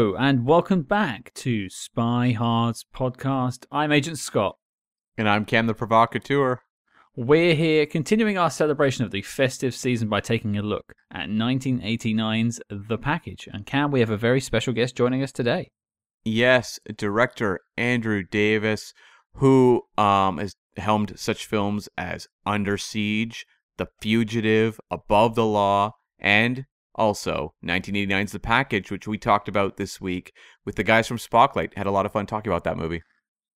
Hello, and welcome back to Spy Hard's podcast. I'm Agent Scott. And I'm Cam the Provocateur. We're here continuing our celebration of the festive season by taking a look at 1989's The Package. And Cam, we have a very special guest joining us today. Yes, director Andrew Davis, who um, has helmed such films as Under Siege, The Fugitive, Above the Law, and also 1989's The Package, which we talked about this week with the guys from Spotlight. Had a lot of fun talking about that movie.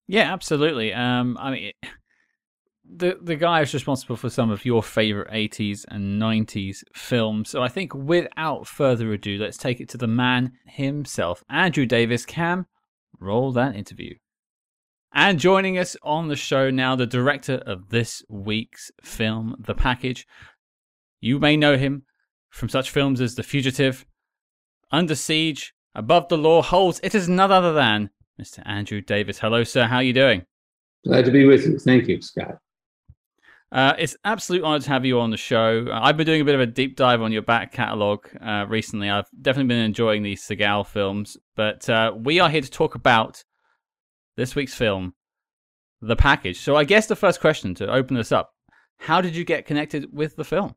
Yeah, absolutely. Um, I mean, the the guy is responsible for some of your favorite 80s and 90s films. So I think without further ado, let's take it to the man himself, Andrew Davis. Cam, roll that interview. And joining us on the show now, the director of this week's film, The Package. You may know him from such films as The Fugitive, Under Siege, Above the Law, Holes. It is none other than Mr. Andrew Davis. Hello, sir. How are you doing? Glad to be with you. Thank you, Scott. Uh, it's absolute honor to have you on the show. Uh, I've been doing a bit of a deep dive on your back catalog uh, recently. I've definitely been enjoying these Seagal films, but uh, we are here to talk about this week's film, The Package. So I guess the first question to open this up: How did you get connected with the film?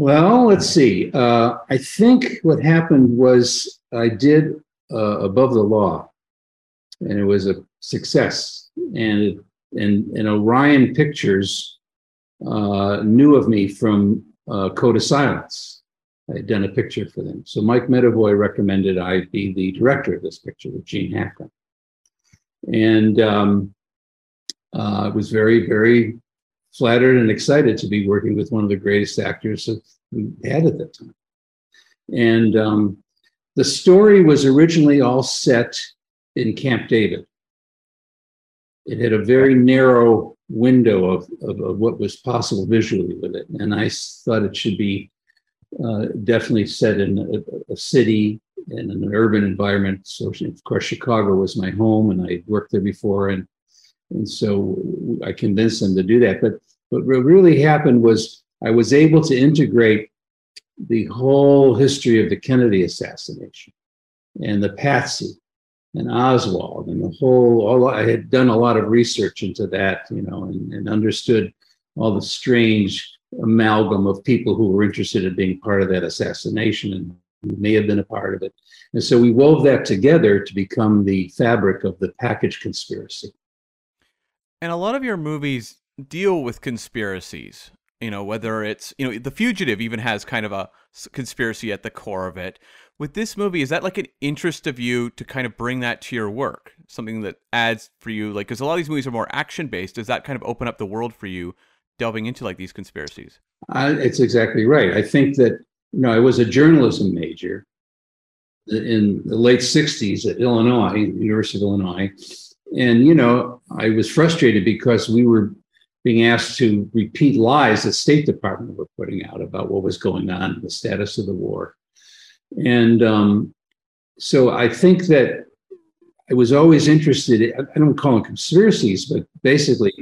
Well, let's see. Uh, I think what happened was I did uh, Above the Law, and it was a success. And it, and, and Orion Pictures uh, knew of me from uh, Code of Silence. I had done a picture for them. So Mike Medavoy recommended I be the director of this picture with Gene Hackman. And um, uh, I was very, very flattered and excited to be working with one of the greatest actors that we had at that time. And um, the story was originally all set in Camp David. It had a very narrow window of, of, of what was possible visually with it. And I thought it should be uh, definitely set in a, a city in an urban environment. So, of course, Chicago was my home, and I worked there before, and and so I convinced them to do that. But what really happened was I was able to integrate the whole history of the Kennedy assassination and the Patsy and Oswald and the whole, all, I had done a lot of research into that, you know, and, and understood all the strange amalgam of people who were interested in being part of that assassination and who may have been a part of it. And so we wove that together to become the fabric of the package conspiracy. And a lot of your movies deal with conspiracies. You know, whether it's, you know, The Fugitive even has kind of a conspiracy at the core of it. With this movie, is that like an interest of you to kind of bring that to your work? Something that adds for you, like, because a lot of these movies are more action based. Does that kind of open up the world for you delving into like these conspiracies? Uh, it's exactly right. I think that, you know, I was a journalism major in the late 60s at Illinois, University of Illinois. And, you know, I was frustrated because we were being asked to repeat lies the State Department were putting out about what was going on, the status of the war. And um, so I think that I was always interested, I don't call them conspiracies, but basically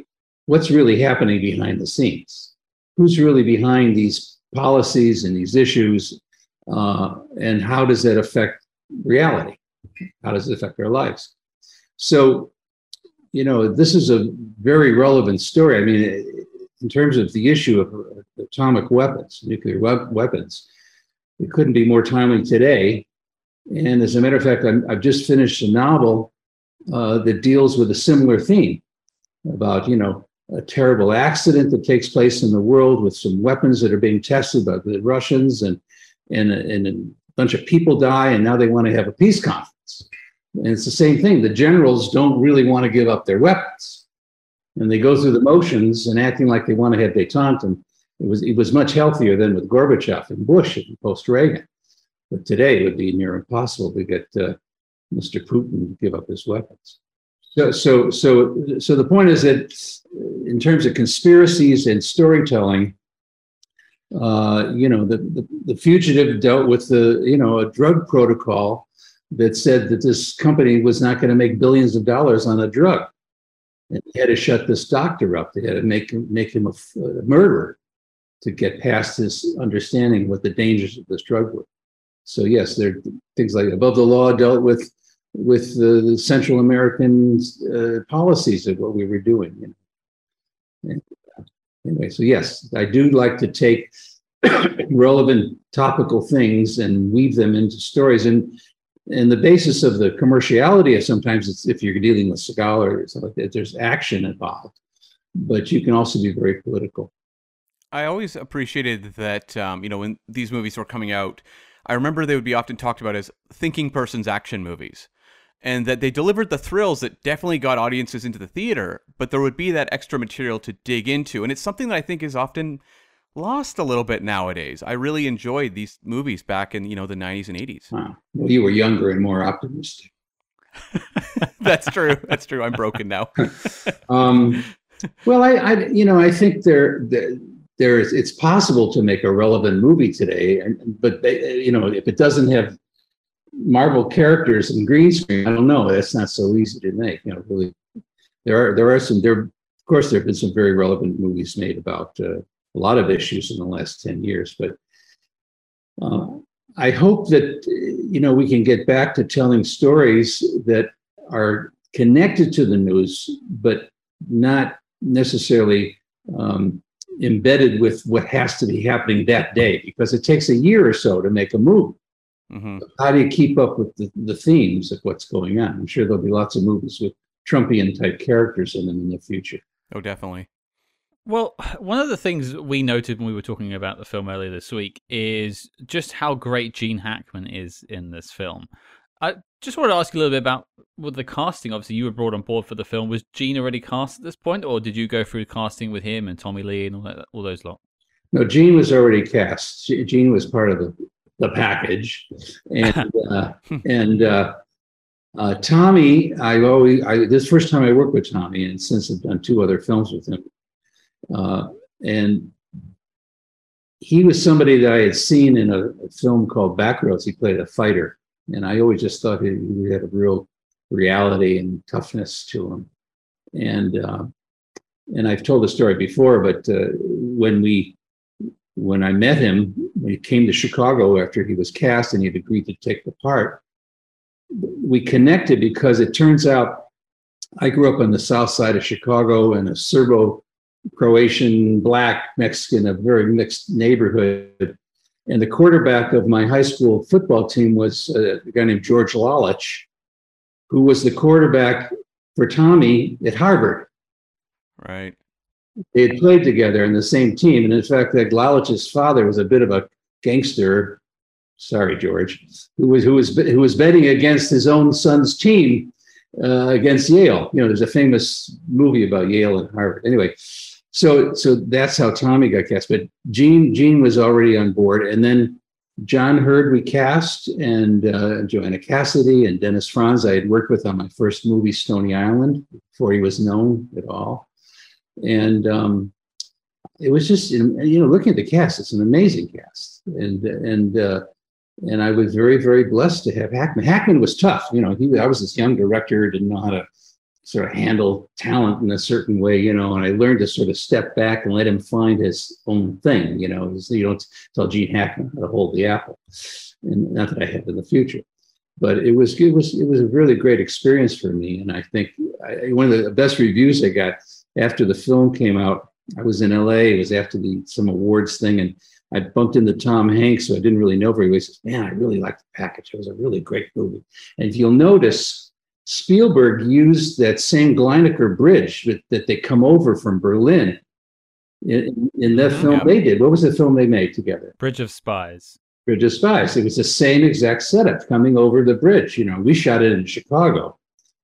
what's really happening behind the scenes. Who's really behind these policies and these issues? Uh, and how does that affect reality? How does it affect our lives? So you know, this is a very relevant story. I mean, in terms of the issue of atomic weapons, nuclear weapons, it couldn't be more timely today. And as a matter of fact, i have just finished a novel uh, that deals with a similar theme about, you know, a terrible accident that takes place in the world with some weapons that are being tested by the Russians, and and, and a bunch of people die, and now they want to have a peace conference. And it's the same thing. The generals don't really want to give up their weapons. And they go through the motions and acting like they want to have detente. And it was, it was much healthier than with Gorbachev and Bush and post Reagan. But today it would be near impossible to get uh, Mr. Putin to give up his weapons. So, so, so, so the point is that in terms of conspiracies and storytelling, uh, you know, the, the, the fugitive dealt with the, you know, a drug protocol that said that this company was not going to make billions of dollars on a drug. And they had to shut this doctor up. They had to make him, make him a, a murderer to get past his understanding what the dangers of this drug were. So yes, there are things like above the law dealt with with the, the Central American uh, policies of what we were doing. You know? and, uh, anyway, so yes, I do like to take relevant topical things and weave them into stories. And and the basis of the commerciality of sometimes it's if you're dealing with scholars, like that, there's action involved, but you can also be very political. I always appreciated that um, you know when these movies were coming out, I remember they would be often talked about as thinking person's action movies and that they delivered the thrills that definitely got audiences into the theater, but there would be that extra material to dig into. And it's something that I think is often lost a little bit nowadays. I really enjoyed these movies back in, you know, the 90s and 80s. Wow. Well, you were younger and more optimistic. That's true. That's true. I'm broken now. um, well, I, I, you know, I think there, there, there is, it's possible to make a relevant movie today, and, but they, you know, if it doesn't have Marvel characters and green screen, I don't know. That's not so easy to make. You know, really, there are there are some there. Of course, there have been some very relevant movies made about uh, a lot of issues in the last ten years. But uh, I hope that you know we can get back to telling stories that are connected to the news, but not necessarily um, embedded with what has to be happening that day, because it takes a year or so to make a movie. Mm-hmm. How do you keep up with the, the themes of what's going on? I'm sure there'll be lots of movies with Trumpian type characters in them in the future. Oh, definitely. Well, one of the things we noted when we were talking about the film earlier this week is just how great Gene Hackman is in this film. I just wanted to ask you a little bit about with the casting. Obviously, you were brought on board for the film. Was Gene already cast at this point, or did you go through casting with him and Tommy Lee and all, that, all those lot? No, Gene was already cast. Gene was part of the the package, and uh, and uh, uh, Tommy, I've always I, this first time I worked with Tommy, and since I've done two other films with him, uh, and he was somebody that I had seen in a, a, film called Backroads. He played a fighter, and I always just thought he, he had a real reality and toughness to him, and uh, and I've told the story before, but uh, when we when I met him, when he came to Chicago after he was cast and he'd agreed to take the part, we connected because it turns out I grew up on the south side of Chicago in a Serbo Croatian, black, Mexican, a very mixed neighborhood. And the quarterback of my high school football team was a guy named George Lalich, who was the quarterback for Tommy at Harvard. Right. They had played together in the same team. And in fact, that Lalich's father was a bit of a gangster. Sorry, George, who was who was who was betting against his own son's team uh, against Yale. You know, there's a famous movie about Yale and Harvard. Anyway, so so that's how Tommy got cast. But Gene Gene was already on board, and then John Heard we cast, and uh, Joanna Cassidy and Dennis Franz. I had worked with on my first movie, Stony Island, before he was known at all, and um, it was just you know looking at the cast, it's an amazing cast, and and uh, and I was very very blessed to have Hackman. Hackman was tough, you know. He I was this young director, didn't know how to sort of handle talent in a certain way, you know. And I learned to sort of step back and let him find his own thing, you know. You don't tell Gene Hackman how to hold the apple, and not that I have in the future. But it was it was it was a really great experience for me, and I think I, one of the best reviews I got after the film came out I was in LA. It was after the some awards thing, and I bumped into Tom Hanks, so I didn't really know very well. He says, "Man, I really liked the package. It was a really great movie." And if you'll notice, Spielberg used that same Glienicke Bridge that, that they come over from Berlin in, in that mm-hmm. film they did. What was the film they made together? Bridge of Spies. Bridge of Spies. It was the same exact setup coming over the bridge. You know, we shot it in Chicago,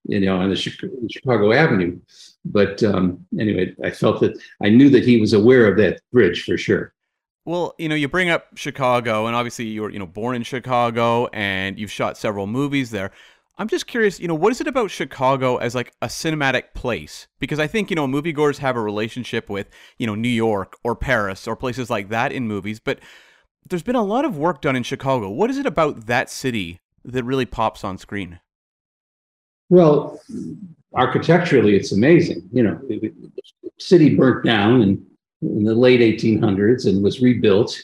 you know, on the Chicago Avenue. But um, anyway, I felt that I knew that he was aware of that bridge for sure. Well, you know, you bring up Chicago, and obviously you were, you know, born in Chicago, and you've shot several movies there. I'm just curious, you know, what is it about Chicago as like a cinematic place? Because I think, you know, moviegoers have a relationship with, you know, New York or Paris or places like that in movies, but there's been a lot of work done in Chicago. What is it about that city that really pops on screen? Well, architecturally, it's amazing. You know, the city burnt down in, in the late 1800s and was rebuilt.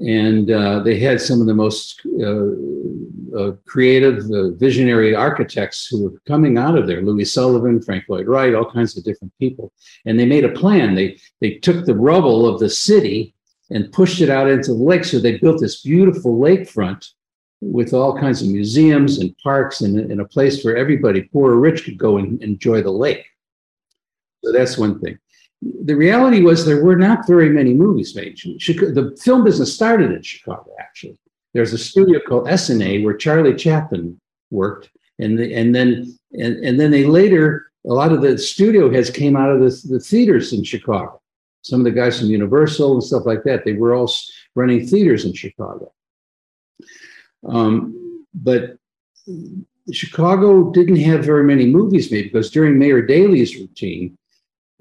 And uh, they had some of the most uh, uh, creative, uh, visionary architects who were coming out of there. Louis Sullivan, Frank Lloyd Wright, all kinds of different people, and they made a plan. They they took the rubble of the city and pushed it out into the lake. So they built this beautiful lakefront with all kinds of museums and parks and, and a place where everybody, poor or rich, could go and enjoy the lake. So that's one thing the reality was there were not very many movies made. The film business started in Chicago, actually. There's a studio called Essanay where Charlie Chaplin worked, and the, and then and, and then they later a lot of the studio heads came out of the, the theaters in Chicago. Some of the guys from Universal and stuff like that. They were all running theaters in Chicago. Um, but Chicago didn't have very many movies made because during Mayor Daley's routine,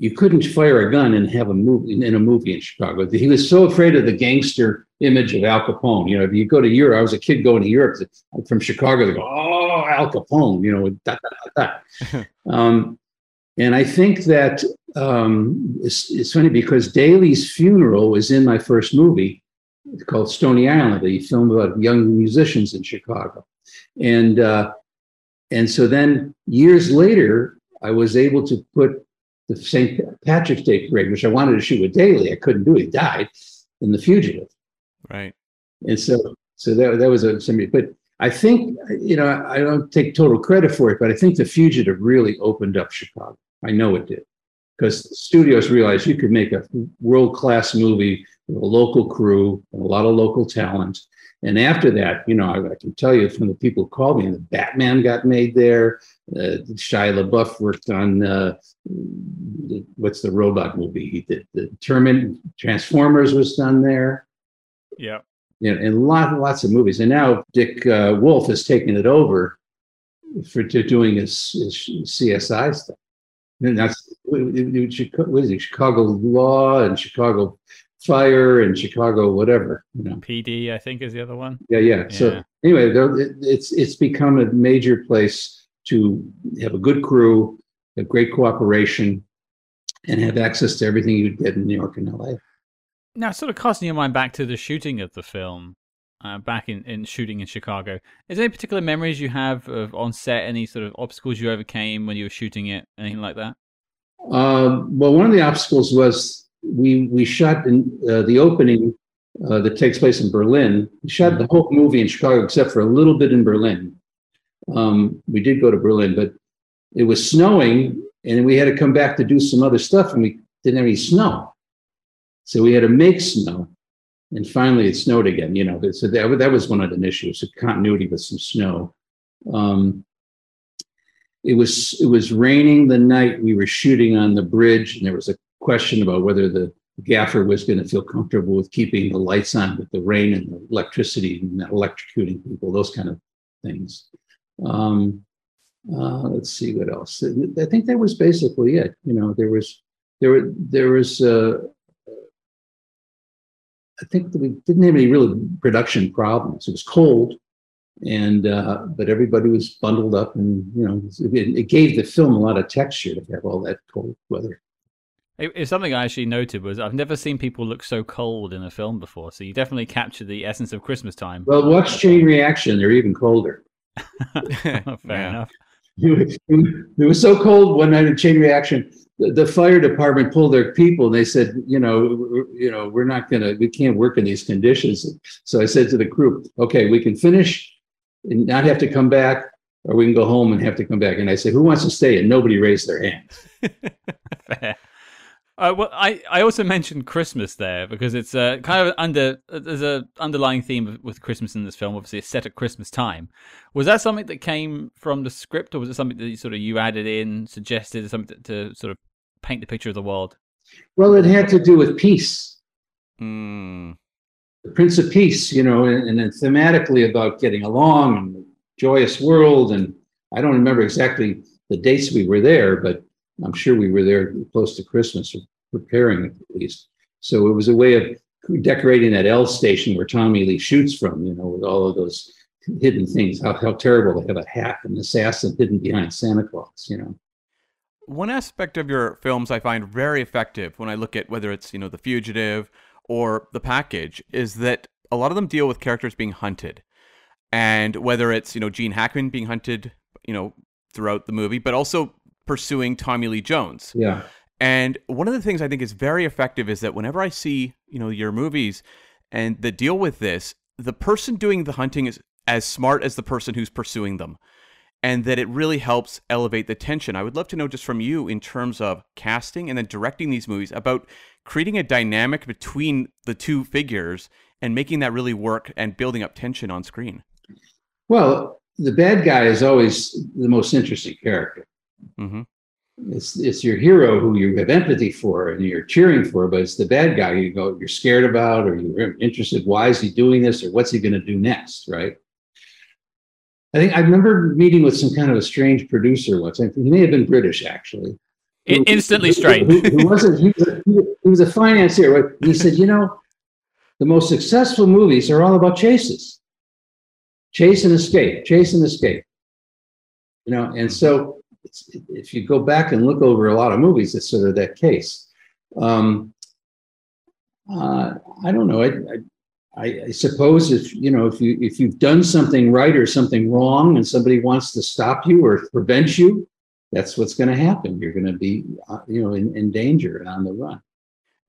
you couldn't fire a gun and have a movie in a movie in Chicago. He was so afraid of the gangster image of Al Capone. You know, if you go to Europe, I was a kid going to Europe from Chicago. They go, "Oh, Al Capone," you know, da, da, da, um, and I think that um, it's, it's, funny because Daley's funeral was in my first movie called Stony Island, a film about young musicians in Chicago, and uh, and so then years later, I was able to put the St. Patrick's Day parade, which I wanted to shoot with Daley. I couldn't do it. He died in The Fugitive. Right. And so, so that, that was a somebody, but I think, you know, I don't take total credit for it, but I think The Fugitive really opened up Chicago. I know it did because studios realized you could make a world class movie with a local crew and a lot of local talent. And after that, you know, I, I, can tell you from the people who called me, the Batman got made there. Uh, Shia LaBeouf worked on uh, what's the robot movie he did? The Termin Transformers was done there. Yeah. You know, and lots lots of movies. And now Dick uh, Wolf has taken it over for doing his, his CSI stuff. And that's what is it? Chicago Law and Chicago Fire and Chicago whatever. You know, PD I think is the other one. Yeah, yeah. yeah. So anyway, it's it's become a major place to have a good crew, have great cooperation, and have access to everything you'd get in New York and LA. Now, sort of casting your mind back to the shooting of the film, uh, back in, in shooting in Chicago, is there any particular memories you have of on set? Any sort of obstacles you overcame when you were shooting it? Anything like that? Uh, well, one of the obstacles was we we shot in uh, the opening uh, that takes place in Berlin. We shot the whole movie in Chicago except for a little bit in Berlin. Um, we did go to Berlin, but it was snowing, and we had to come back to do some other stuff, and we didn't have any snow, so we had to make snow. And finally, it snowed again. You know, so that that was one of the issues: continuity with some snow. Um, it was it was raining the night we were shooting on the bridge, and there was a question about whether the gaffer was going to feel comfortable with keeping the lights on with the rain and the electricity and electrocuting people, those kind of things. Um, uh, let's see what else. I think that was basically it. You know, there was there there was. Uh, I think we didn't have any real production problems. It was cold, and uh, but everybody was bundled up, and you know, it, it, gave the film a lot of texture to have all that cold weather. It's something I actually noted was I've never seen people look so cold in a film before. So you definitely captured the essence of Christmas time. Well, watch Chain Reaction; they're even colder. Fair yeah. enough. It was so cold one night in Chain Reaction. The, the, fire department pulled their people, and they said, "You know, you know, we're not gonna, we can't work in these conditions." So I said to the crew, "Okay, we can finish and not have to come back, or we can go home and have to come back." And I said, "Who wants to stay?" And nobody raised their hand. Uh, well, I, I also mentioned Christmas there because it's uh, kind of under there's a underlying theme with Christmas in this film. Obviously, it's set at Christmas time. Was that something that came from the script, or was it something that you sort of you added in, suggested, something to, to sort of paint the picture of the world? Well, it had to do with peace. Mm. The Prince of Peace, you know, and, and thematically about getting along and joyous world. And I don't remember exactly the dates we were there, but I'm sure we were there close to Christmas preparing at least. So it was a way of decorating that L station where Tommy Lee shoots from, you know, with all of those hidden things. How, how terrible to have a hat, an assassin hidden behind Santa Claus, you know. One aspect of your films I find very effective when I look at whether it's, you know, The Fugitive or The Package is that a lot of them deal with characters being hunted, and whether it's you know Gene Hackman being hunted, you know, throughout the movie, but also pursuing Tommy Lee Jones. Yeah. And one of the things I think is very effective is that whenever I see, you know, your movies and that deal with this, the person doing the hunting is as smart as the person who's pursuing them. And that it really helps elevate the tension. I would love to know just from you in terms of casting and then directing these movies about creating a dynamic between the two figures and making that really work and building up tension on screen. Well, the bad guy is always the most interesting character. Mm-hmm. It's it's your hero who you have empathy for and you're cheering for, but it's the bad guy you go you're scared about or you're interested. Why is he doing this or what's he going to do next? Right. I think I remember meeting with some kind of a strange producer once. He may have been British actually. Who, instantly strange. Who, who, wasn't? He was, a, he was a financier. Right? He said, you know, the most successful movies are all about chases, chase and escape, chase and escape. You know, and so if you go back and look over a lot of movies, it's sort of that case. Um, uh, I don't know. I, I, I, suppose if you know if you if you've done something right or something wrong, and somebody wants to stop you or prevent you, that's what's going to happen. You're going to be uh, you know in, in danger and on the run.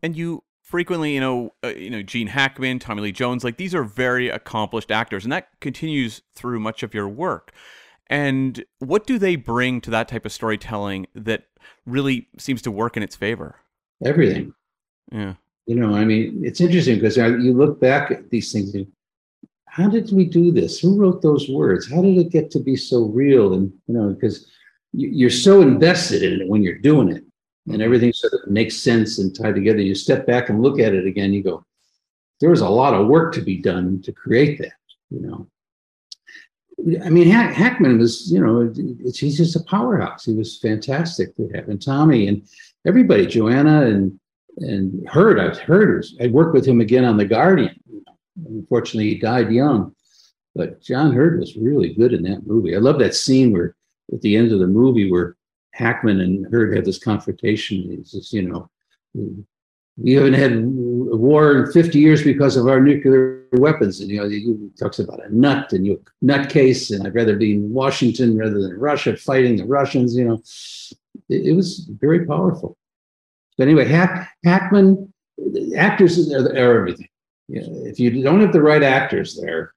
And you frequently, you know, uh, you know, Gene Hackman, Tommy Lee Jones, like these are very accomplished actors, and that continues through much of your work. And what do they bring to that type of storytelling that really seems to work in its favor? Everything. Yeah. You know, I mean, it's interesting because you look back at these things and how did we do this? Who wrote those words? How did it get to be so real? And, you know, because you're so invested in it when you're doing it and mm-hmm. everything sort of makes sense and tied together. You step back and look at it again, you go, there was a lot of work to be done to create that, you know. I mean, Hack, Hackman was, you know, he's just a powerhouse. He was fantastic to have, and Tommy and everybody, Joanna and and Heard. I've heard. I worked with him again on The Guardian. Unfortunately, he died young, but John Heard was really good in that movie. I love that scene where at the end of the movie where Hackman and Heard have this confrontation. It's just, you know, we haven't had war in 50 years because of our nuclear weapons. And, you know, he talks about a nut and you nutcase, and I'd rather be in Washington rather than Russia fighting the Russians. You know, it, it was very powerful. But anyway, Hack, Hackman, actors are, are everything. You know, if you don't have the right actors there,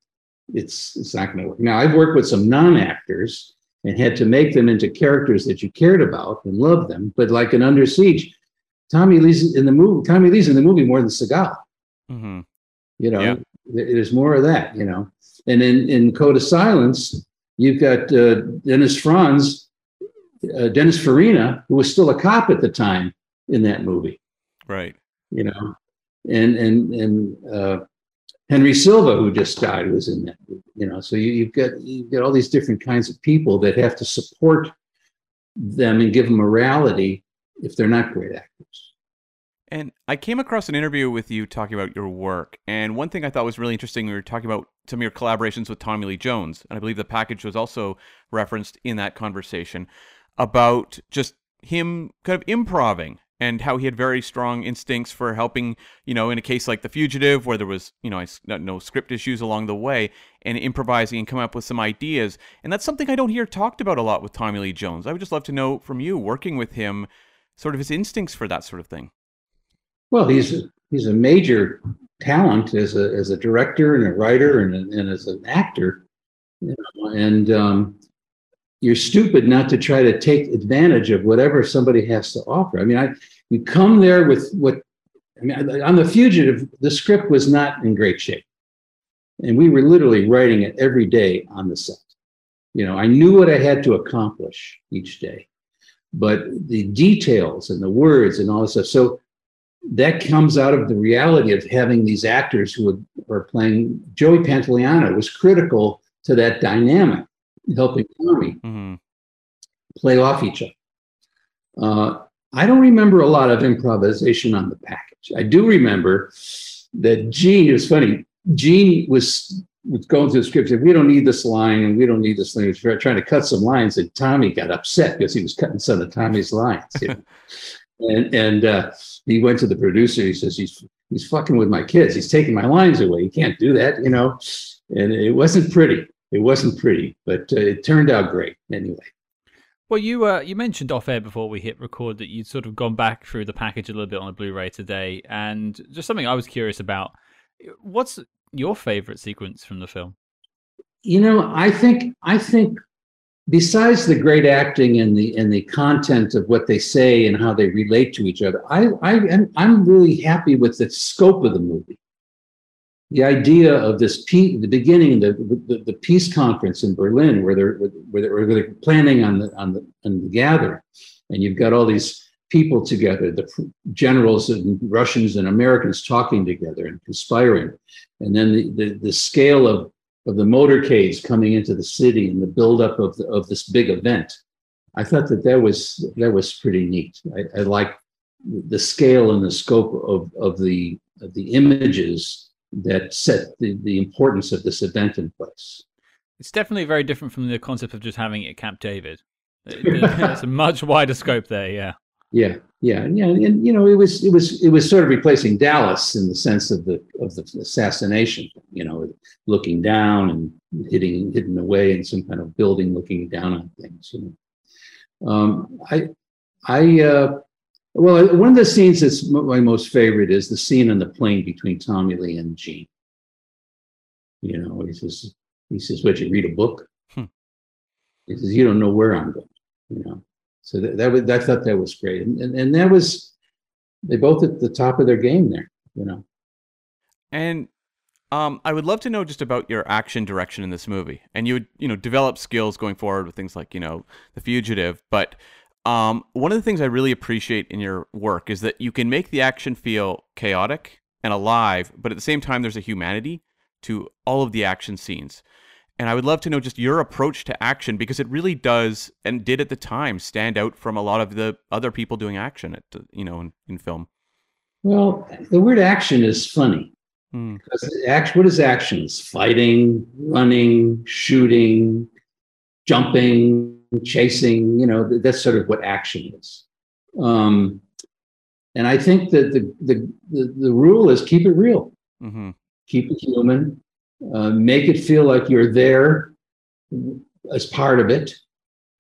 it's it's not going to work. Now, I've worked with some non-actors and had to make them into characters that you cared about and loved them. But like in Under Siege, Tommy Lee's in the movie. Tommy Lee's in the movie more than Seagal. Mm-hmm. You know, yeah. there's more of that. You know, and in in Code of Silence, you've got uh, Dennis Franz, uh, Dennis Farina, who was still a cop at the time in that movie. Right. You know, and and and uh, Henry Silva, who just died, was in that. Movie, you know, so you, you've got you've got all these different kinds of people that have to support them and give them morality if they're not great actors. And I came across an interview with you talking about your work. And one thing I thought was really interesting, we were talking about some of your collaborations with Tommy Lee Jones. And I believe the package was also referenced in that conversation about just him kind of improving and how he had very strong instincts for helping, you know, in a case like The Fugitive, where there was, you know, no script issues along the way, and improvising and coming up with some ideas. And that's something I don't hear talked about a lot with Tommy Lee Jones. I would just love to know from you, working with him, sort of his instincts for that sort of thing? Well, he's he's a major talent as a as a director and a writer and, and as an actor, you know, and um, you're stupid not to try to take advantage of whatever somebody has to offer. I mean, I you come there with what I mean on the fugitive, the script was not in great shape, and we were literally writing it every day on the set. You know, I knew what I had to accomplish each day but the details and the words and all this stuff. So that comes out of the reality of having these actors who are playing. Joey Pantoliano was critical to that dynamic, helping Tommy mm-hmm. play off each other. Uh, I don't remember a lot of improvisation on the package. I do remember that Gene, it was funny, Gene was was going through the script, said, we don't need this line and we don't need this line. we're trying to cut some lines, and Tommy got upset because he was cutting some of Tommy's lines. You know? and and uh, he went to the producer. He says, he's, he's fucking with my kids. He's taking my lines away. He can't do that, you know. And it wasn't pretty. It wasn't pretty, but uh, it turned out great anyway. Well, you uh, you mentioned off air before we hit record that you'd sort of gone back through the package a little bit on a Blu-ray today, and just something I was curious about. What's your favorite sequence from the film? You know, I think I think besides the great acting and the and the content of what they say and how they relate to each other, I I am I'm really happy with the scope of the movie. The idea of this peace, the beginning, the, the, the peace conference in Berlin, where they're where they're, where they're planning on the on the on the gathering, and you've got all these people together, the generals and Russians and Americans talking together and conspiring, and then the the, the scale of of the motorcades coming into the city and the buildup of the, of this big event. I thought that that was that was pretty neat. I, I like the scale and the scope of of the of the images that set the, the importance of this event in place. It's definitely very different from the concept of just having it at Camp David. It's a much wider scope there, yeah. Yeah, yeah, yeah, and you know, it was it was it was sort of replacing Dallas in the sense of the of the assassination. You know, looking down and hitting hidden away in some kind of building, looking down on things. You know, um, I I uh, well, one of the scenes that's my most favorite is the scene on the plane between Tommy Lee and Gene. You know, he says he says, "What you read a book?" Hmm. He says, "You don't know where I'm going." You know so that, that was, I thought that was great. And, and, and that was, they both at the top of their game there, you know. And um, I would love to know just about your action direction in this movie. And you would, you know, develop skills going forward with things like, you know, The Fugitive. But um, one of the things I really appreciate in your work is that you can make the action feel chaotic and alive, but at the same time, there's a humanity to all of the action scenes. And I would love to know just your approach to action because it really does and did at the time stand out from a lot of the other people doing action at you know in, in film. Well, the word action is funny. Hmm. Because action, what is action? It's fighting, running, shooting, jumping, chasing. You know, that's sort of what action is. Um, and I think that the, the the the, rule is keep it real, mm-hmm. keep it human, uh, make it feel like you're there as part of it.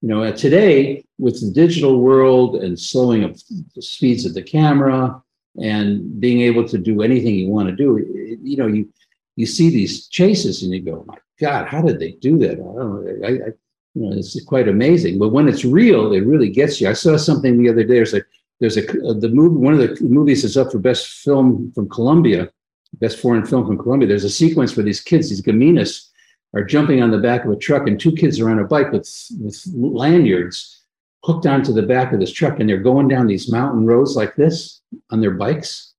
You know, today with the digital world and slowing of the speeds of the camera and being able to do anything you want to do, it, you know, you you see these chases and you go, my God, how did they do that? I don't know. I, I, you know, it's quite amazing. But when it's real, it really gets you. I saw something the other day. There's a there's a the movie. One of the movies is up for best film from Colombia best foreign film from Colombia. There's a sequence where these kids, these gaminas, are jumping on the back of a truck, and two kids are on a bike with with lanyards hooked onto the back of this truck, and they're going down these mountain roads like this on their bikes.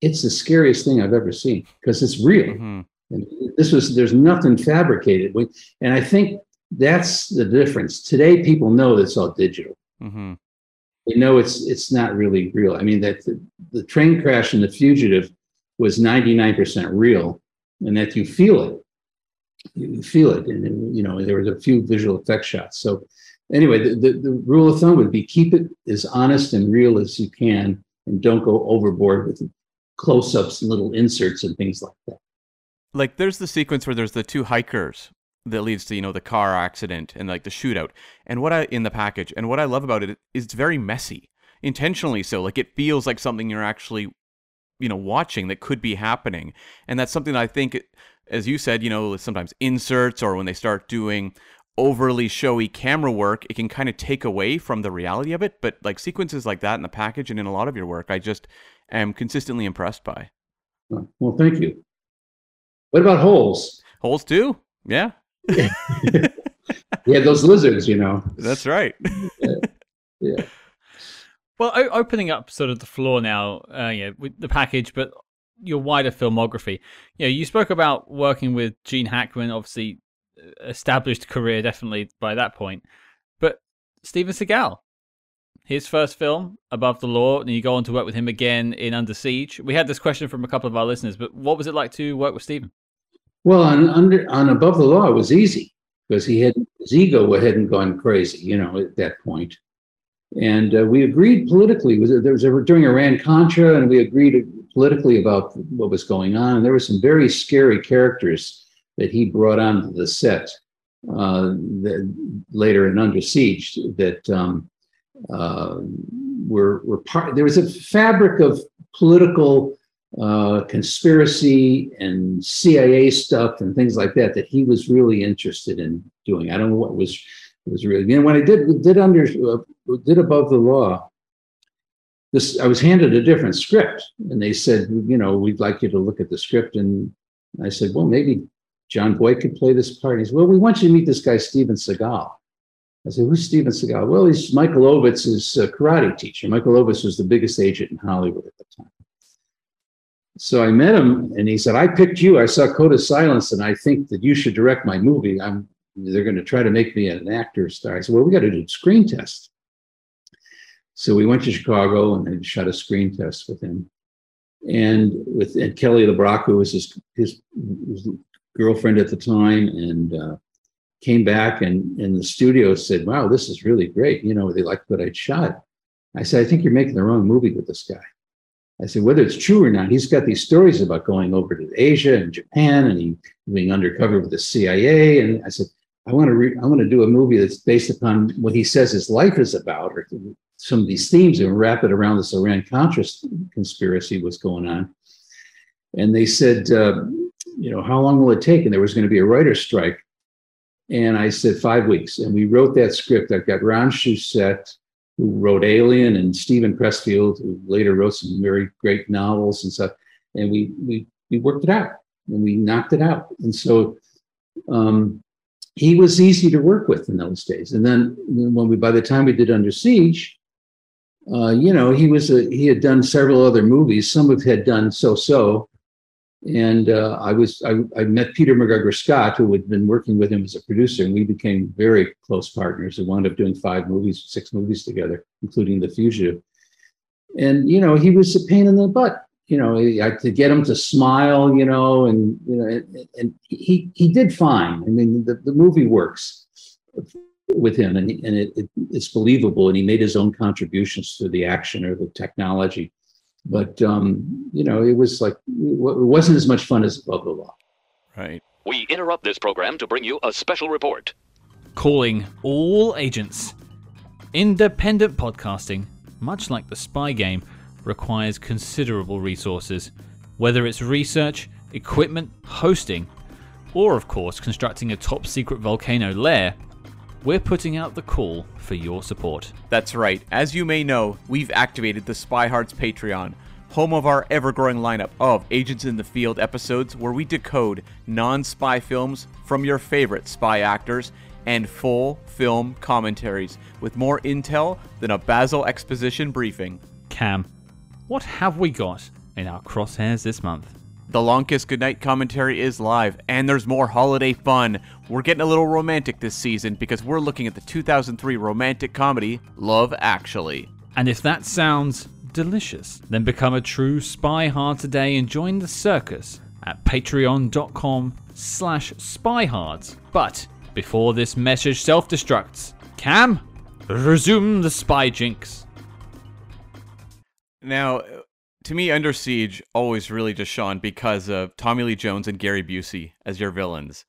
It's the scariest thing I've ever seen because it's real. Mm-hmm. And this was there's nothing fabricated. And I think that's the difference. Today, people know that it's all digital. Mm-hmm. They know it's it's not really real. I mean, that the, the train crash and the fugitive was 99% real and that you feel it. You feel it. And, you know, there was a few visual effect shots. So, anyway, the, the, the, rule of thumb would be keep it as honest and real as you can and don't go overboard with close ups and little inserts and things like that. Like, there's the sequence where there's the two hikers that leads to you know the car accident and like the shootout and what i in the package and what i love about it is it's very messy intentionally so like it feels like something you're actually you know watching that could be happening. And that's something that i think as you said you know sometimes inserts or when they start doing overly showy camera work it can kind of take away from the reality of it. But like sequences like that in the package and in a lot of your work i just am consistently impressed by. Well thank you. What about holes? Holes too? Yeah. Yeah those lizards you know. That's right. Yeah. yeah. Well, o- opening up sort of the floor now, uh, yeah, with the package, but your wider filmography. You know, you spoke about working with Gene Hackman, obviously uh, established career definitely by that point. But Steven Seagal, his first film, Above the Law, and you go on to work with him again in Under Siege. We had this question from a couple of our listeners, but what was it like to work with Steven? Well, on under on Above the Law, it was easy because he had his ego hadn't gone crazy, you know, at that point. And uh, we agreed politically. There was a, during Iran Contra, and we agreed politically about what was going on. And there were some very scary characters that he brought onto the set uh, that later in Under Siege that um, uh, were, were part, there was a fabric of political uh, conspiracy and CIA stuff and things like that that he was really interested in doing. I don't know what was was really. Know, when I did did under uh, did above the law, this I was handed a different script, and they said, you know, we'd like you to look at the script, and I said, well, maybe Jon Voight could play this part. He said, well, we want you to meet this guy Steven Seagal. I said, who's Steven Seagal? Well, he's Michael Ovitz's uh, karate teacher. Michael Ovitz was the biggest agent in Hollywood at the time. So I met him and he said, I picked you. I saw Code of Silence and I think that you should direct my movie. I'm they're going to try to make me an actor star. I said, well, we got to do screen test. So we went to Chicago and I shot a screen test with him. And with and Kelly LeBrock, who was his, his, his girlfriend at the time, and uh, came back and in the studio said, Wow, this is really great. You know, they liked what I'd shot. I said, I think you're making the wrong movie with this guy. I said, whether it's true or not, he's got these stories about going over to Asia and Japan and he being undercover with the CIA. And I said, I want to re- I want to do a movie that's based upon what he says his life is about, or some of these themes, and wrap it around this Iran Contra conspiracy was going on. And they said, uh, you know, how long will it take? And there was going to be a writer's strike. And I said five weeks. And we wrote that script. I've got Ron Shusett, who wrote Alien, and Steven Pressfield, who later wrote some very great novels and stuff. And we we we worked it out and we knocked it out. And so um, he was easy to work with in those days. And then when we, by the time we did Under Siege, uh, you know, he was a, he had done several other movies. Some of had done so so, and uh, I was I, I, met Peter MacGregor Scott, who had been working with him as a producer, and we became very close partners. We wound up doing five movies, six movies together, including The Fugitive. And you know, he was a pain in the butt you know, to get him to smile, you know, and you know, and, and he he did fine. I mean, the, the movie works with him, and and it, it, it's believable, and he made his own contributions to the action or the technology. But um, you know, it was like it wasn't as much fun as Above the Law. Right. We interrupt this program to bring you a special report. Calling all agents. Independent podcasting, much like the spy game requires considerable resources, whether it's research, equipment, hosting, or of course constructing a top secret volcano lair. We're putting out the call for your support. That's right. As you may know, we've activated the Spy Hards Patreon, home of our ever growing lineup of Agents in the Field episodes where we decode non spy films from your favorite spy actors and full film commentaries with more intel than a Basil exposition briefing. Cam, what have we got in our crosshairs this month? The Long Kiss Goodnight commentary is live, and there's more holiday fun. We're getting a little romantic this season because we're looking at the 2003 romantic comedy Love Actually. And if that sounds delicious, then become a true spy hard today and join the circus at patreon.com slash spyhards. But before this message self-destructs, Cam, resume the spy jinx. Now, to me, Under Siege always really just shone because of Tommy Lee Jones and Gary Busey as your villains,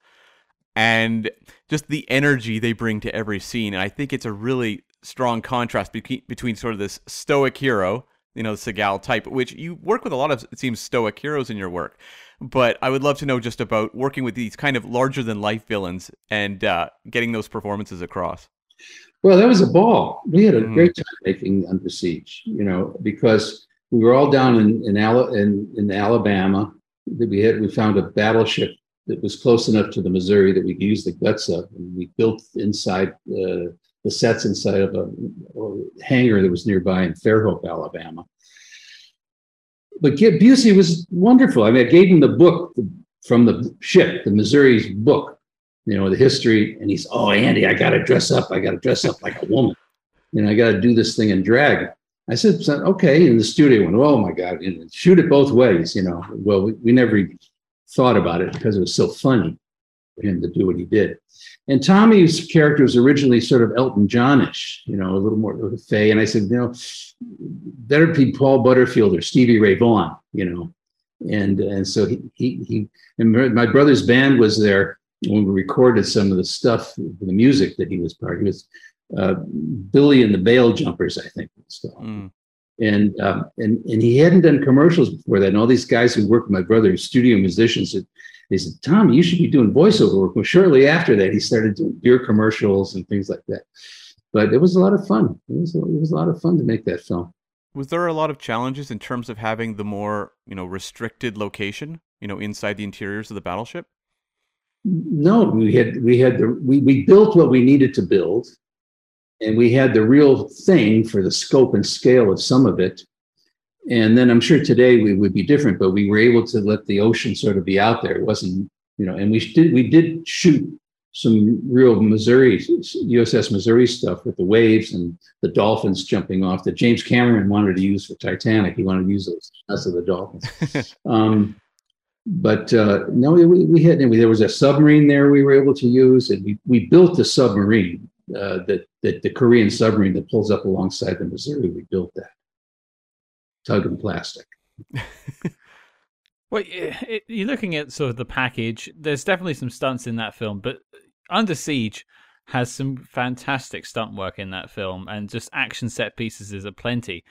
and just the energy they bring to every scene. And I think it's a really strong contrast between between sort of this stoic hero, you know, the Seagal type, which you work with a lot of it seems stoic heroes in your work. But I would love to know just about working with these kind of larger than life villains and uh, getting those performances across. Well, that was a ball. We had a mm. great time making Under Siege, you know, because we were all down in in, in, in Alabama. We had we found a battleship that was close enough to the Missouri that we could use the guts of, and we built inside uh, the sets inside of a, hangar that was nearby in Fairhope, Alabama. But Gib Busey was wonderful. I mean, I gave him the book from the ship, the Missouri's book, you know, the history. And he's, oh, Andy, I got to dress up. I got to dress up like a woman. You know, I got to do this thing in drag. I said, okay. In the studio went, oh my God, shoot it both ways. You know, well, we, we never thought about it because it was so funny. for him to do what he did. And Tommy's character was originally sort of Elton Johnish, you know, a little more fey. And I said, you know, better be Paul Butterfield or Stevie Ray Vaughan, you know. And and so he he, he and my brother's band was there when we recorded some of the stuff, the music that he was part. He was uh, Billy and the Bale Jumpers, I think. Mm. And um, and and he hadn't done commercials before that. And all these guys who worked with my brother, studio musicians, said, they said, Tom, you should be doing voiceover work. Well, shortly after that, he started doing beer commercials and things like that. But it was a lot of fun. It was, it was a lot of fun to make that film. Was there a lot of challenges in terms of having the more, you know, restricted location, you know, inside the interiors of the battleship? No, we had we had the we, we built what we needed to build, and we had the real thing for the scope and scale of some of it. And then I'm sure today we would be different, but we were able to let the ocean sort of be out there. It wasn't, you know, and we did we did shoot some real Missouri USS Missouri stuff with the waves and the dolphins jumping off that James Cameron wanted to use for Titanic. He wanted to use those shots of the dolphins. um, but uh, no, we, we had there was a submarine there we were able to use, and we, we built the submarine uh, that that the Korean submarine that pulls up alongside the Missouri. We built that tug and plastic. well, it, you're looking at sort of the package. There's definitely some stunts in that film, but Under Siege has some fantastic stunt work in that film, and just action set pieces is aplenty.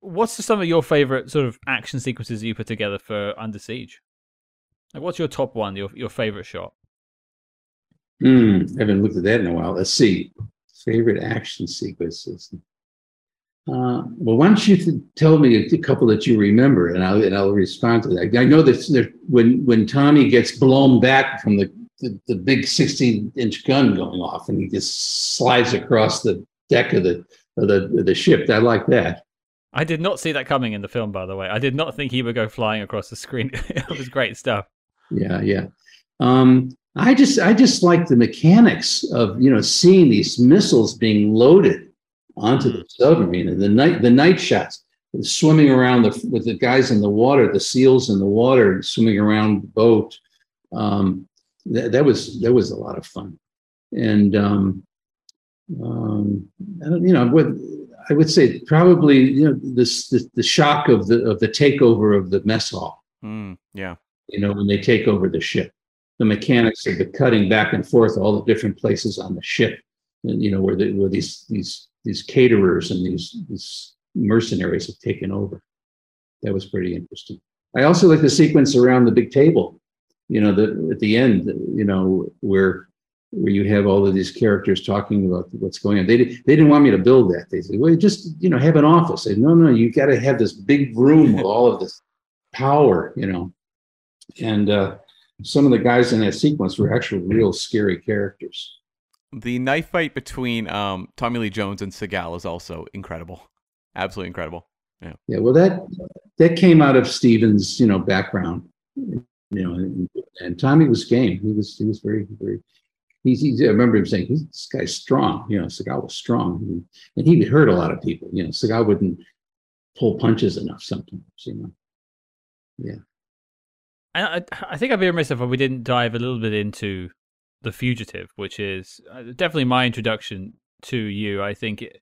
What's some of your favorite sort of action sequences you put together for Under Siege? Like, what's your top one? Your your favorite shot? Hmm, I haven't looked at that in a while. Let's see. Favorite action sequences. Uh, well, why don't you tell me a couple that you remember, and I'll and I'll respond to that. I know that when when Tommy gets blown back from the the, the big 16 inch gun going off, and he just slides across the deck of the of the of the ship. I like that. I did not see that coming in the film, by the way. I did not think he would go flying across the screen. it was great stuff. Yeah, yeah. Um, I just I just like the mechanics of you know seeing these missiles being loaded onto the submarine and the night the night shots swimming around the, with the guys in the water, the seals in the water, swimming around the boat. Um, that, that was that was a lot of fun, and um, um, you know, what I would say probably you know this the, the shock of the of the takeover of the mess hall. Mm, yeah, you know, when they take over the ship. The mechanics of the cutting back and forth, all the different places on the ship, and, you know, where, the, where these these these caterers and these these mercenaries have taken over. That was pretty interesting. I also like the sequence around the big table, you know, the at the end, you know, where where you have all of these characters talking about what's going on. They, they didn't want me to build that. They said, well, just, you know, have an office. I said, no, no, you've got to have this big room with all of this power, you know. And uh, some of the guys in that sequence were actually real scary characters. The knife fight between um, Tommy Lee Jones and Seagal is also incredible, absolutely incredible. Yeah. Yeah. Well, that that came out of Steven's, you know, background. You know, and, and Tommy was game. He was he was very very. He's, he's, I remember him saying, "This guy's strong." You know, Seagal was strong, and he hurt a lot of people. You know, Seagal wouldn't pull punches enough sometimes. You know, yeah. I, I think I'd be remiss if we didn't dive a little bit into the Fugitive, which is uh, definitely my introduction to you. I think it,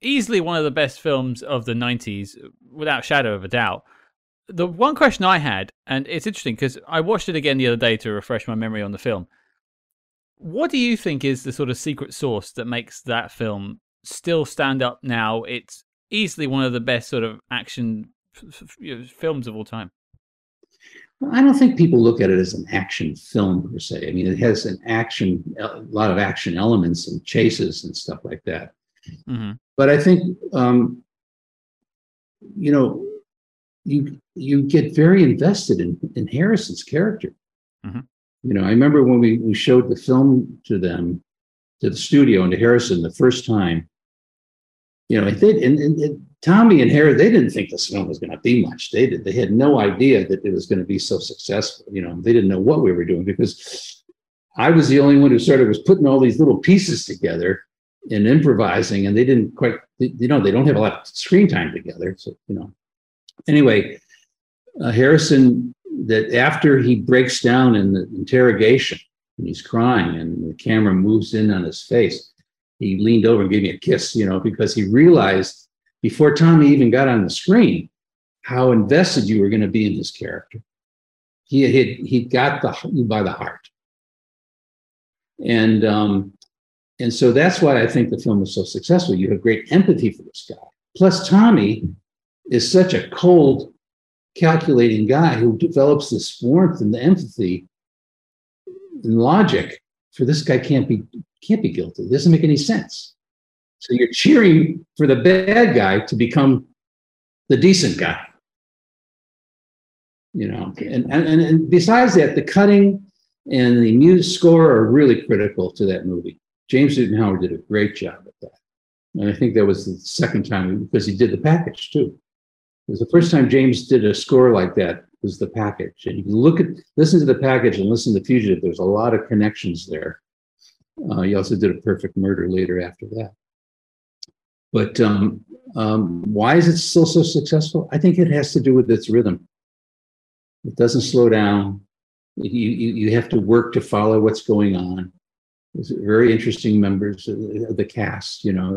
easily one of the best films of the 90s, without shadow of a doubt. The one question I had, and it's interesting because I watched it again the other day to refresh my memory on the film. What do you think is the sort of secret sauce that makes that film still stand up now? It's easily one of the best sort of action f- f- films of all time. I don't think people look at it as an action film per se. I mean, it has an action, a lot of action elements and chases and stuff like that. Mm-hmm. But I think, um, you know, you you get very invested in in Harrison's character. Mm-hmm. You know, I remember when we we showed the film to them, to the studio and to Harrison the first time. You know, they and, and, Tommy and Harry, they didn't think this film was going to be much. They did. They had no idea that it was going to be so successful. You know, they didn't know what we were doing because I was the only one who sort of was putting all these little pieces together and improvising, and they didn't quite. You know, they don't have a lot of screen time together. So you know, anyway, uh, Harrison that after he breaks down in the interrogation and he's crying and the camera moves in on his face, he leaned over and gave me a kiss, you know, because he realized before Tommy even got on the screen how invested you were going to be in this character. He had he got the you by the heart, and um, and so that's why I think the film is so successful. You have great empathy for this guy. Plus, Tommy is such a cold, calculating guy who develops this warmth and the empathy and logic for this guy can't be can't be guilty. It doesn't make any sense. So you're cheering for the bad guy to become the decent guy. You know, and and, and besides that, the cutting and the music score are really critical to that movie. James Newton Howard did a great job at that. And I think that was the second time because he did the package too. It was the first time James did a score like that was the package. And you can look at, listen to the package and listen to Fugitive. There's a lot of connections there. Uh, he also did a perfect murder later after that. But um, um, why is it still so successful? I think it has to do with its rhythm. It doesn't slow down. You, you, you have to work to follow what's going on It's very interesting members of the cast, you know,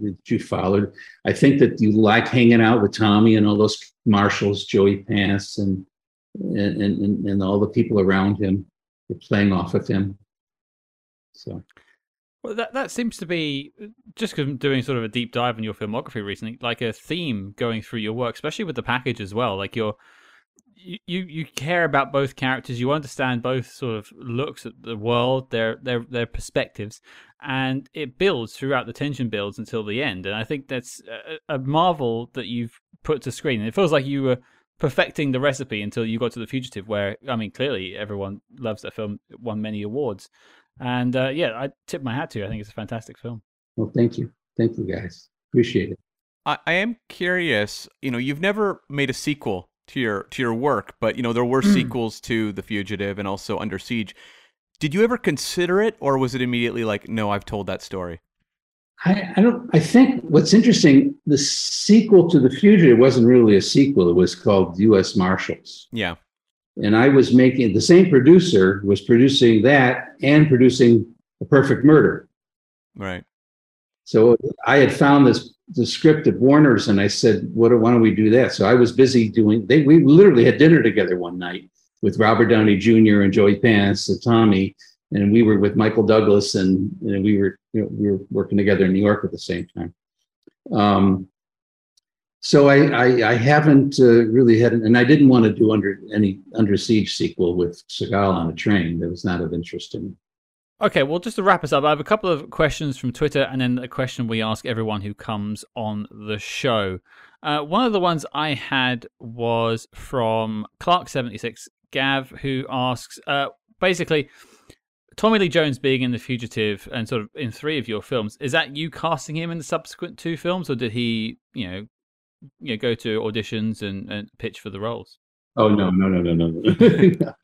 that you followed. I think that you like hanging out with Tommy and all those marshals, Joey Pants, and and and, and all the people around him playing off of him. So. Well, that that seems to be just doing sort of a deep dive in your filmography recently, like a theme going through your work, especially with the package as well. Like you're you, you care about both characters. You understand both sort of looks at the world, their their their perspectives, and it builds throughout the tension builds until the end. And I think that's a, a marvel that you've put to screen. And it feels like you were perfecting the recipe until you got to the fugitive, where I mean, clearly everyone loves that film. Won many awards, and uh, yeah, I tip my hat to you. I think it's a fantastic film. Well, thank you, thank you, guys. Appreciate it. I, I am curious. You know, you've never made a sequel to your to your work, but you know there were hmm. sequels to The Fugitive and also Under Siege. Did you ever consider it, or was it immediately like, no, I've told that story? I, I don't. I think what's interesting, the sequel to The Fugitive wasn't really a sequel. It was called U.S. Marshals. Yeah. And I was making the same producer was producing that and producing A Perfect Murder. Right. So I had found this the script at Warner's, and I said, "What? Why don't we do that?" So I was busy doing. They we literally had dinner together one night with Robert Downey Jr. and Joey Pants and Tommy, and we were with Michael Douglas, and, and we were you know we were working together in New York at the same time. Um, so I I, I haven't uh, really had, and I didn't want to do under any Under Siege sequel with Seagal on a train. That was not of interest to me. Okay, well, just to wrap us up, I have a couple of questions from Twitter and then a question we ask everyone who comes on the show. Uh, one of the ones I had was from Clark76 Gav, who asks uh, basically, Tommy Lee Jones being in The Fugitive and sort of in three of your films, is that you casting him in the subsequent two films, or did he, you know, you know go to auditions and, and pitch for the roles? Oh no, no, no, no, no.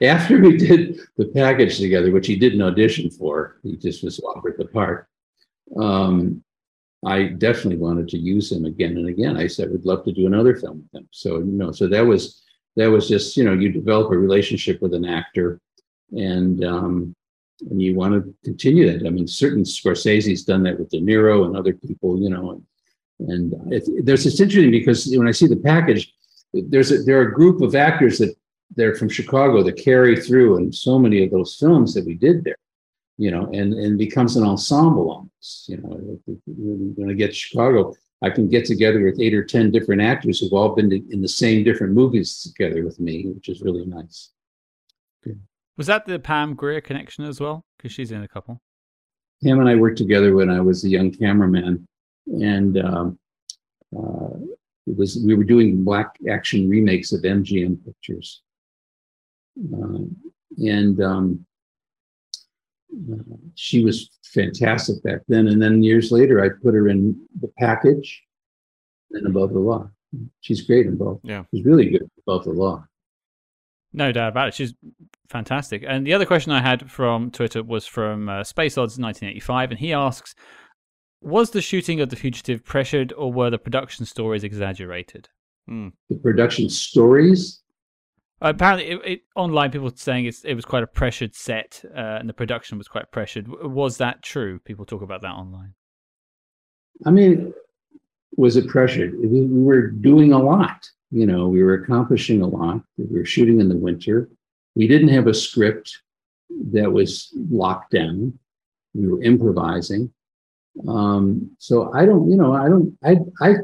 after we did the package together, which he didn't audition for, he just was offered the part. Um, I definitely wanted to use him again and again. I said, we'd love to do another film with him." So you know, so that was that was just you know, you develop a relationship with an actor, and um, and you want to continue that. I mean, certain Scorsese's done that with De Niro and other people, you know, and, and it, there's it's interesting because when I see the package, there's a, there are a group of actors that they're from Chicago that carry through in so many of those films that we did there, you know, and, and becomes an ensemble almost, you know, when I get to Chicago, I can get together with eight or 10 different actors who've all been in the same different movies together with me, which is really nice. Good. Was that the Pam Grier connection as well? Because she's in a couple. Pam and I worked together when I was a young cameraman, and um, uh, it was we were doing black action remakes of MGM pictures, uh, and um, uh, she was fantastic back then. And then years later, I put her in the package and above the law. She's great in both. Yeah, she's really good above the law. No doubt about it. She's fantastic. And the other question I had from Twitter was from uh, Space Odds 1985, and he asks, "Was the shooting of The Fugitive pressured, or were the production stories exaggerated?" Mm. The production stories apparently, it, it, online people were saying it's, it was quite a pressured set, uh, and the production was quite pressured. Was that true? People talk about that online. I mean, was it pressured? We were doing a lot. You know, we were accomplishing a lot. We were shooting in the winter. We didn't have a script that was locked down. We were improvising. Um, so I don't, you know, I don't, I, I,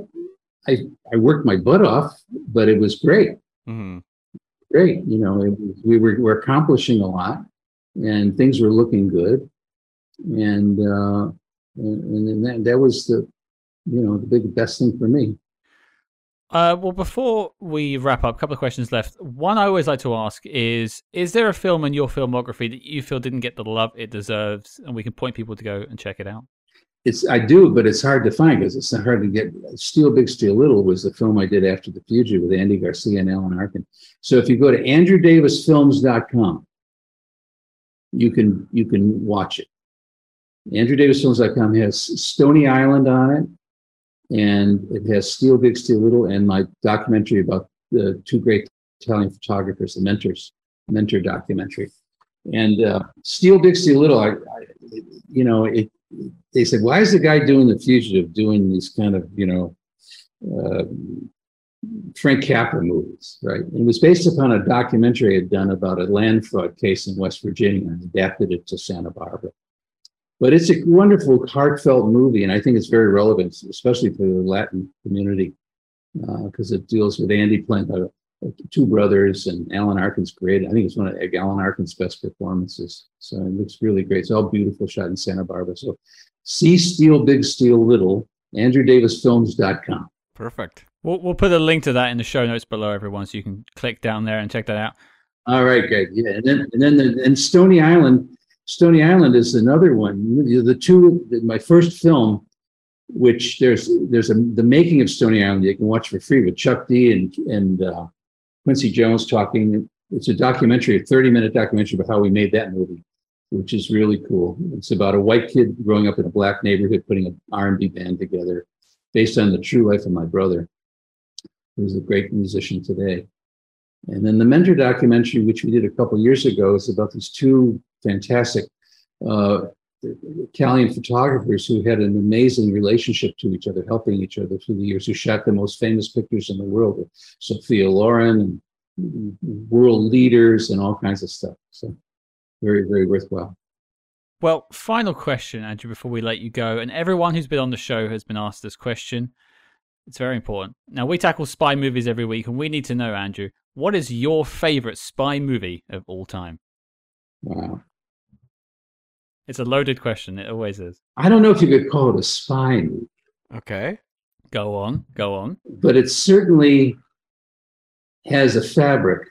I, I worked my butt off, but it was great. Mm-hmm. Great. You know, it, we were, were accomplishing a lot and things were looking good. And, uh, and, and that, that was the, you know, the big best thing for me. Uh, well, before we wrap up, a couple of questions left. One I always like to ask is: Is there a film in your filmography that you feel didn't get the love it deserves, and we can point people to go and check it out? It's I do, but it's hard to find because it's hard to get. Steal Big, Steal Little was the film I did after The Fugitive with Andy Garcia and Alan Arkin. So if you go to AndrewDavisFilms.com, you can you can watch it. AndrewDavisFilms.com has Stony Island on it and it has Steal Big, Steal Little, and my documentary about the two great Italian photographers, the mentors, mentor documentary. And uh, Steal Big, Steal Little, I, I, you know, it. They said, why is the guy doing the fugitive doing these kind of, you know, uh, Frank Capra movies, right? And it was based upon a documentary I had done about a land fraud case in West Virginia and adapted it to Santa Barbara. But it's a wonderful, heartfelt movie, and I think it's very relevant, especially for the Latin community, because uh, it deals with Andy playing uh, two brothers, and Alan Arkin's great. I think it's one of Alan Arkin's best performances. So it looks really great. It's all beautiful, shot in Santa Barbara. So see Steal Big, Steal Little, AndrewDavisFilms.com. Perfect. We'll, we'll put a link to that in the show notes below, everyone, so you can click down there and check that out. All right, great. Yeah, and then and then the, and Stony Island Stony Island is another one. The two, my first film, which there's there's a the making of Stony Island you can watch for free with Chuck D and and uh, Quincy Jones talking. It's a documentary, a 30 minute documentary about how we made that movie, which is really cool. It's about a white kid growing up in a black neighborhood, putting an R&B band together, based on the true life of my brother, who's a great musician today. And then the Mentor documentary, which we did a couple years ago, is about these two fantastic uh, Italian photographers who had an amazing relationship to each other, helping each other through the years, who shot the most famous pictures in the world, with Sophia Loren and world leaders and all kinds of stuff. So very, very worthwhile. Well, final question, Andrew, before we let you go. And everyone who's been on the show has been asked this question. It's very important. Now, we tackle spy movies every week, and we need to know, Andrew, what is your favorite spy movie of all time? Wow. It's a loaded question. It always is. I don't know if you could call it a spy movie. Okay. Go on. Go on. But it certainly has a fabric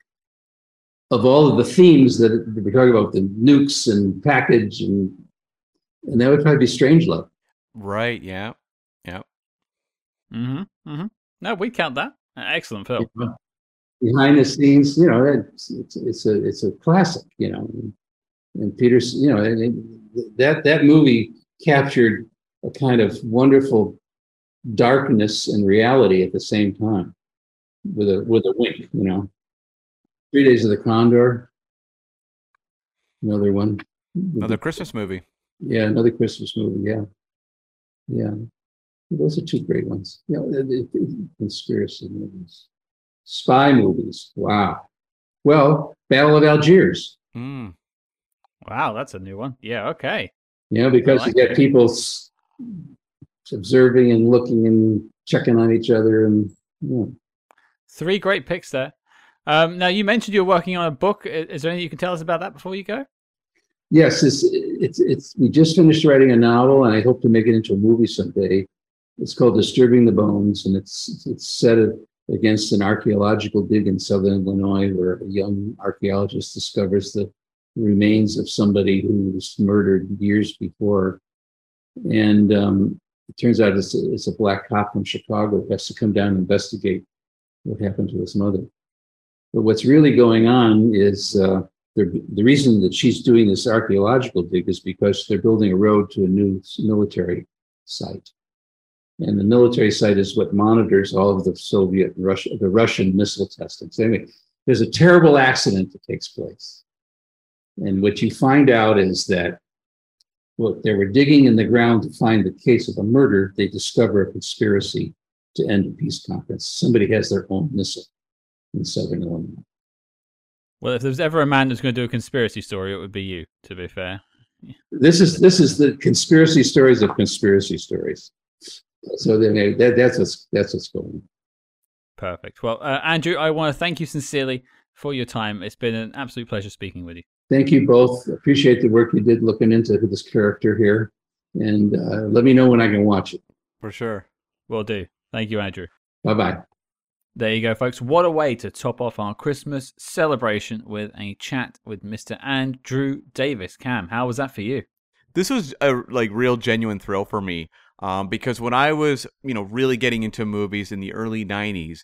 of all of the themes that we're talking about the nukes and package and and that would probably be Strangelove. Right. Yeah. Yeah. Mm-hmm. Mm-hmm. No, we count that. Excellent film. Behind the scenes, you know, it's, it's, it's a it's a classic. You know, and Peter's, you know, that that movie captured a kind of wonderful darkness and reality at the same time, with a with a wink, you know. Three Days of the Condor, another one. Another Christmas movie. Yeah, another Christmas movie. Yeah, yeah. Those are two great ones. Yeah, conspiracy movies, spy movies. Wow. Well, Battle of Algiers. Mm. Wow, that's a new one. Yeah, okay. You know, because like you get it. people observing and looking and checking on each other, and yeah. three great picks there. Um, now, you mentioned you're working on a book. Is there anything you can tell us about that before you go? Yes, it's it's it's. We just finished writing a novel, and I hope to make it into a movie someday. It's called Disturbing the Bones, and it's it's set against an archaeological dig in southern Illinois, where a young archaeologist discovers the remains of somebody who was murdered years before. And um, it turns out it's a, it's a black cop from Chicago who has to come down and investigate what happened to his mother. But what's really going on is uh, the reason that she's doing this archaeological dig is because they're building a road to a new military site. And the military site is what monitors all of the Soviet, Russia, the Russian missile testing. So anyway, there's a terrible accident that takes place. And what you find out is that well, they were digging in the ground to find the case of a murder. They discover a conspiracy to end a peace conference. Somebody has their own missile in southern Illinois. Well, if there's ever a man that's going to do a conspiracy story, it would be you. To be fair, This is this is the conspiracy stories of conspiracy stories. So then that, that's what's that's what's going on. perfect. Well, uh, Andrew, I want to thank you sincerely for your time. It's been an absolute pleasure speaking with you. Thank you both. Appreciate the work you did looking into this character here, and uh, let me know when I can watch it. For sure. Will do. Thank you, Andrew. Bye bye. There you go, folks. What a way to top off our Christmas celebration with a chat with Mr. Andrew Davis. Cam, how was that for you? This was a like real genuine thrill for me um, because when I was you know really getting into movies in the early '90s,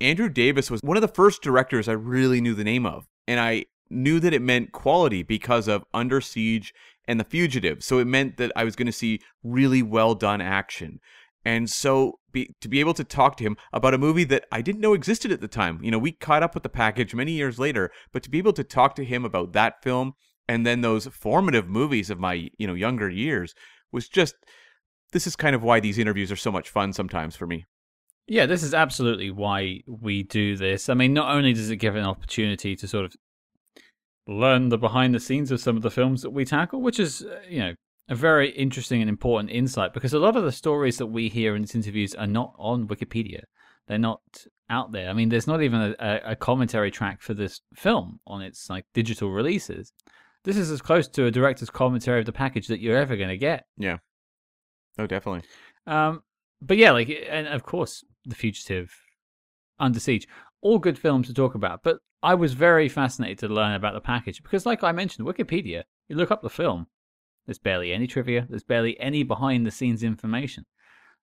Andrew Davis was one of the first directors I really knew the name of, and I knew that it meant quality because of Under Siege and The Fugitive. So it meant that I was going to see really well done action. And so be, to be able to talk to him about a movie that I didn't know existed at the time, you know, we caught up with the package many years later, but to be able to talk to him about that film and then those formative movies of my, you know, younger years was just this is kind of why these interviews are so much fun sometimes for me. Yeah, this is absolutely why we do this. I mean, not only does it give an opportunity to sort of learn the behind the scenes of some of the films that we tackle, which is, uh, you know, a very interesting and important insight because a lot of the stories that we hear in these interviews are not on Wikipedia. They're not out there. I mean, there's not even a, a commentary track for this film on its like digital releases. This is as close to a director's commentary of the package that you're ever going to get. Yeah. Oh, definitely. Um, but yeah, like, and of course, The Fugitive, Under Siege, all good films to talk about. But I was very fascinated to learn about the package because, like I mentioned, Wikipedia, you look up the film, there's barely any trivia, there's barely any behind the scenes information.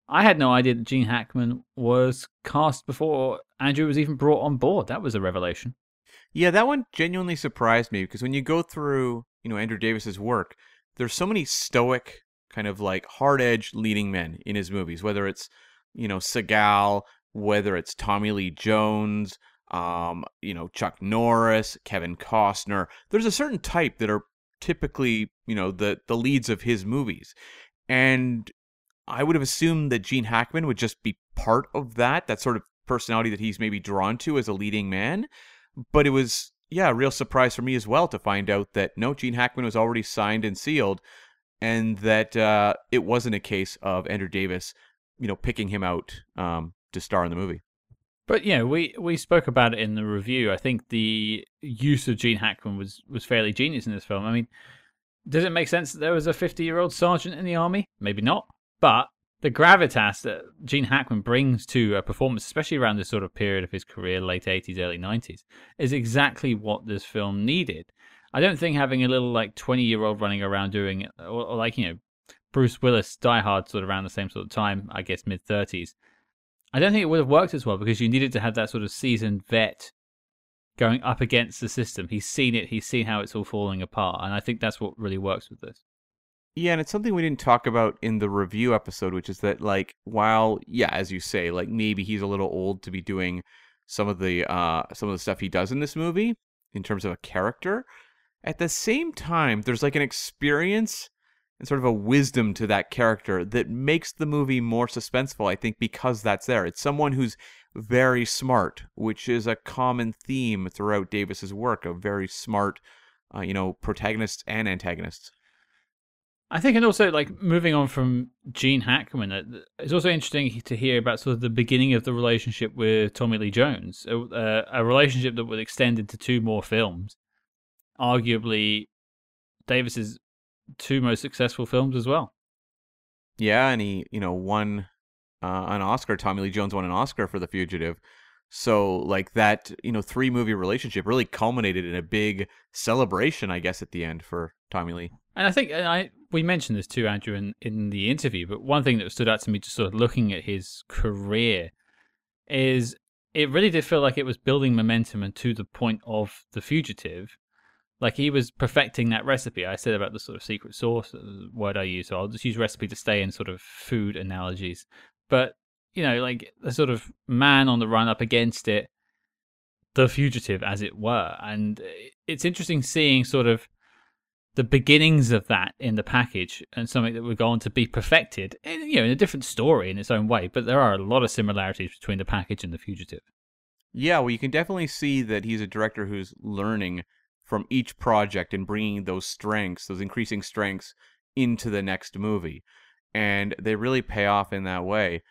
I had no idea that Gene Hackman was cast before Andrew was even brought on board. That was a revelation. Yeah, that one genuinely surprised me because when you go through, you know, Andrew Davis's work, there's so many stoic, kind of like hard-edged leading men in his movies, whether it's, you know, Seagal, whether it's Tommy Lee Jones, um, you know, Chuck Norris, Kevin Costner. There's a certain type that are typically, you know, the the leads of his movies. And I would have assumed that Gene Hackman would just be part of that, that sort of personality that he's maybe drawn to as a leading man. But it was, yeah, a real surprise for me as well to find out that no, Gene Hackman was already signed and sealed, and that uh, it wasn't a case of Andrew Davis, you know, picking him out um, to star in the movie. But yeah, we we spoke about it in the review. I think the use of Gene Hackman was was fairly genius in this film. I mean, does it make sense that there was a 50 year old sergeant in the army? Maybe not. But the gravitas that Gene Hackman brings to a performance, especially around this sort of period of his career, late 80s, early 90s, is exactly what this film needed. I don't think having a little like 20 year old running around doing or, or like, you know, Bruce Willis, Die Hard, sort of around the same sort of time, I guess mid 30s. I don't think it would have worked as well because you needed to have that sort of seasoned vet going up against the system. He's seen it, he's seen how it's all falling apart, and I think that's what really works with this. Yeah, and it's something we didn't talk about in the review episode, which is that like while yeah, as you say, like maybe he's a little old to be doing some of the uh some of the stuff he does in this movie in terms of a character, at the same time there's like an experience and sort of a wisdom to that character that makes the movie more suspenseful, I think, because that's there. It's someone who's very smart, which is a common theme throughout Davis's work of very smart, uh, you know, protagonists and antagonists. I think, and also like moving on from Gene Hackman, uh, it's also interesting to hear about sort of the beginning of the relationship with Tommy Lee Jones, a, a relationship that would extend into two more films, arguably Davis's two most successful films as well. Yeah, and he, you know, won uh, an Oscar. Tommy Lee Jones won an Oscar for The Fugitive. So, like that, you know, three movie relationship really culminated in a big celebration, I guess, at the end for Tommy Lee. And I think and I we mentioned this too, Andrew, in, in the interview. But one thing that stood out to me, just sort of looking at his career, is it really did feel like it was building momentum and to the point of The Fugitive. Like he was perfecting that recipe. I said about the sort of secret sauce uh, word I use, so I'll just use recipe to stay in sort of food analogies. But you know, like the sort of man on the run up against it, the fugitive, as it were. And it's interesting seeing sort of the beginnings of that in the package and something that would go on to be perfected, in, you know, in a different story in its own way. But there are a lot of similarities between the package and the fugitive. Yeah, well, you can definitely see that he's a director who's learning from each project and bringing those strengths, those increasing strengths, into the next movie, and they really pay off in that way.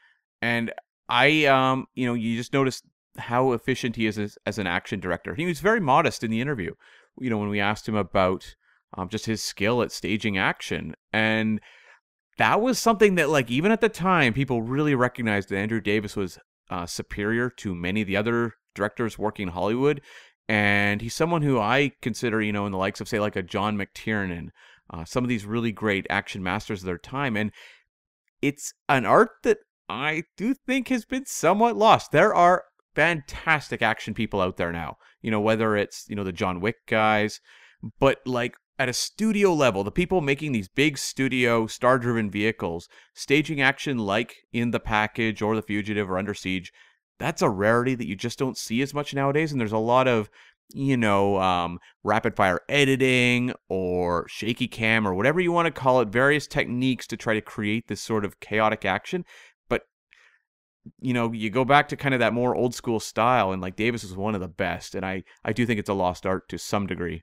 And I, um, you know, you just notice how efficient he is as, as an action director. He was very modest in the interview. You know, when we asked him about um, just his skill at staging action, and that was something that, like, even at the time, people really recognized that Andrew Davis was uh, superior to many of the other directors working in Hollywood. And he's someone who I consider, you know, in the likes of, say, like a John McTiernan, uh, some of these really great action masters of their time. And it's an art that I do think has been somewhat lost. There are fantastic action people out there now, you know, whether it's, you know, the John Wick guys, but like at a studio level, the people making these big studio star driven vehicles, staging action like in The Package or The Fugitive or Under Siege, that's a rarity that you just don't see as much nowadays. And there's a lot of, you know, um, rapid fire editing or shaky cam or whatever you want to call it, various techniques to try to create this sort of chaotic action. But, you know, you go back to kind of that more old school style, and like Davis is one of the best. And I, I do think it's a lost art to some degree.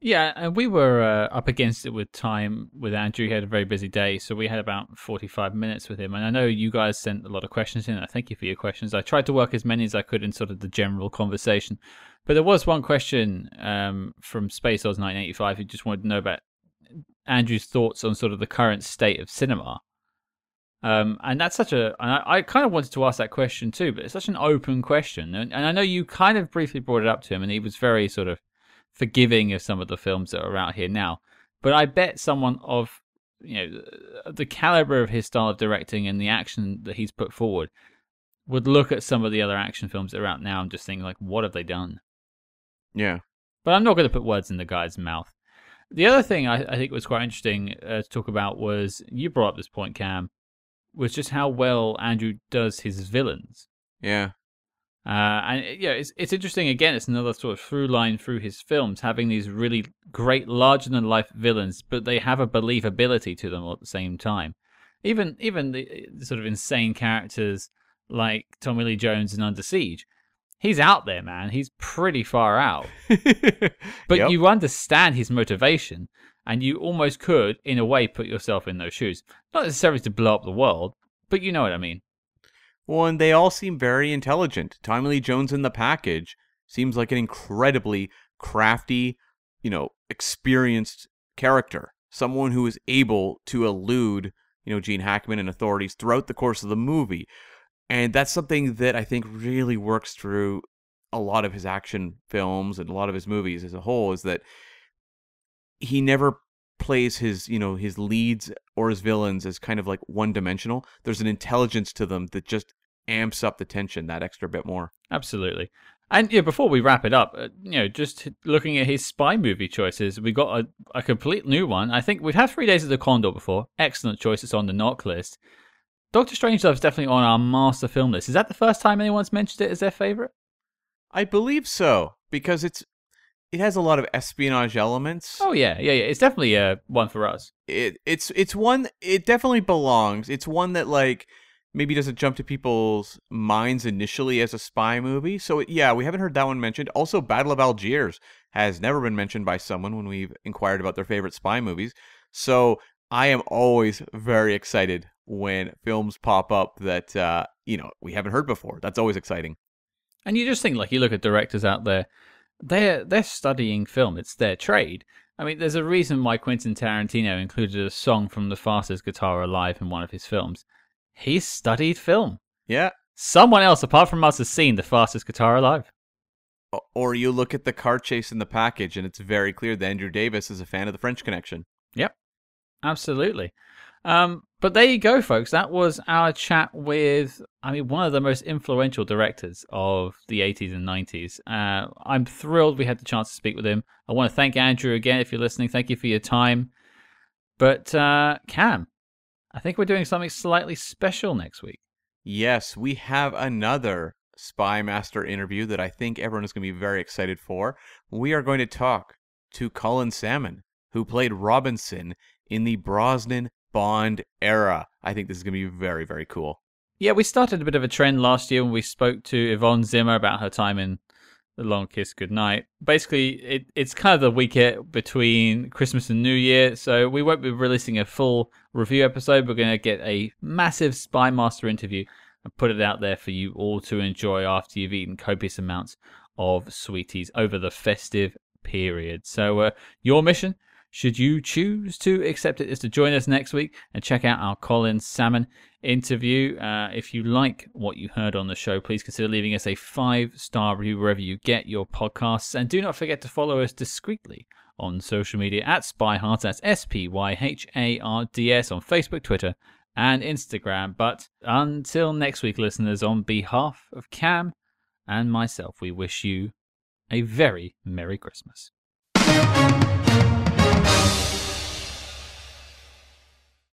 Yeah, and we were uh, up against it with time with Andrew. He had a very busy day, so we had about 45 minutes with him. And I know you guys sent a lot of questions in. I thank you for your questions. I tried to work as many as I could in sort of the general conversation. But there was one question um, from Space Oz 1985 who just wanted to know about Andrew's thoughts on sort of the current state of cinema. Um, and that's such a, and I, I, kind of wanted to ask that question too, but it's such an open question. And, and I know you kind of briefly brought it up to him, and he was very sort of forgiving of some of the films that are out here now. But I bet someone of you know the caliber of his style of directing and the action that he's put forward would look at some of the other action films that are out now and just think like, what have they done? Yeah. But I'm not going to put words in the guy's mouth. The other thing I, I think was quite interesting uh, to talk about was you brought up this point, Cam, was just how well Andrew does his villains. Yeah. Uh, and yeah, it's it's interesting. Again, it's another sort of through line through his films, having these really great, larger than life villains, but they have a believability to them at the same time. Even even the, the sort of insane characters like Tommy Lee Jones in Under Siege, he's out there, man. He's pretty far out, but yep. you understand his motivation, and you almost could, in a way, put yourself in those shoes. Not necessarily to blow up the world, but you know what I mean. Well, and they all seem very intelligent. Tommy Lee Jones in the package seems like an incredibly crafty, you know, experienced character. Someone who is able to elude, you know, Gene Hackman and authorities throughout the course of the movie. And that's something that I think really works through a lot of his action films and a lot of his movies as a whole is that he never plays his you know his leads or his villains as kind of like one dimensional there's an intelligence to them that just amps up the tension that extra bit more. Absolutely. And yeah, before we wrap it up, uh, you know, just looking at his spy movie choices, we got a, a complete new one. I think we've had Three Days of the Condor before. Excellent choices on the knock list. Doctor Strangelove is definitely on our master film list. Is that the first time anyone's mentioned it as their favorite? I believe so because it's it has a lot of espionage elements. Oh yeah, yeah, yeah. It's definitely uh, one for us. It it's it's one. It definitely belongs. It's one that like maybe doesn't jump to people's minds initially as a spy movie. So yeah, we haven't heard that one mentioned. Also, Battle of Algiers has never been mentioned by someone when we've inquired about their favorite spy movies. So I am always very excited when films pop up that uh, you know we haven't heard before. That's always exciting. And you just think like you look at directors out there, they're they're studying film. It's their trade. I mean, there's a reason why Quentin Tarantino included a song from The Fastest Guitar Alive in one of his films he studied film. Yeah. Someone else apart from us has seen the fastest guitar alive. Or you look at the car chase in the package, and it's very clear that Andrew Davis is a fan of the French Connection. Yep, absolutely. Um, but there you go, folks. That was our chat with, I mean, one of the most influential directors of the 80s and 90s. Uh, I'm thrilled we had the chance to speak with him. I want to thank Andrew again if you're listening. Thank you for your time. But uh, Cam, I think we're doing something slightly special next week. Yes, we have another Spy Master interview that I think everyone is going to be very excited for. We are going to talk to Colin Salmon, who played Robinson in the Brosnan Bond era. I think this is going to be very, very cool. Yeah, we started a bit of a trend last year when we spoke to Yvonne Zima about her time in The Long Kiss Goodnight. Basically, it, it's kind of the week between Christmas and New Year, so we won't be releasing a full review episode. We're going to get a massive Spy Master interview and put it out there for you all to enjoy after you've eaten copious amounts of sweeties over the festive period. So, uh, your mission should you choose to accept it, is to join us next week and check out our Colin Salmon interview. Uh, if you like what you heard on the show, please consider leaving us a five star review wherever you get your podcasts. And do not forget to follow us discreetly on social media at Spyhards. That's S P Y H A R D S on Facebook, Twitter, and Instagram. But until next week, listeners, on behalf of Cam and myself, we wish you a very Merry Christmas.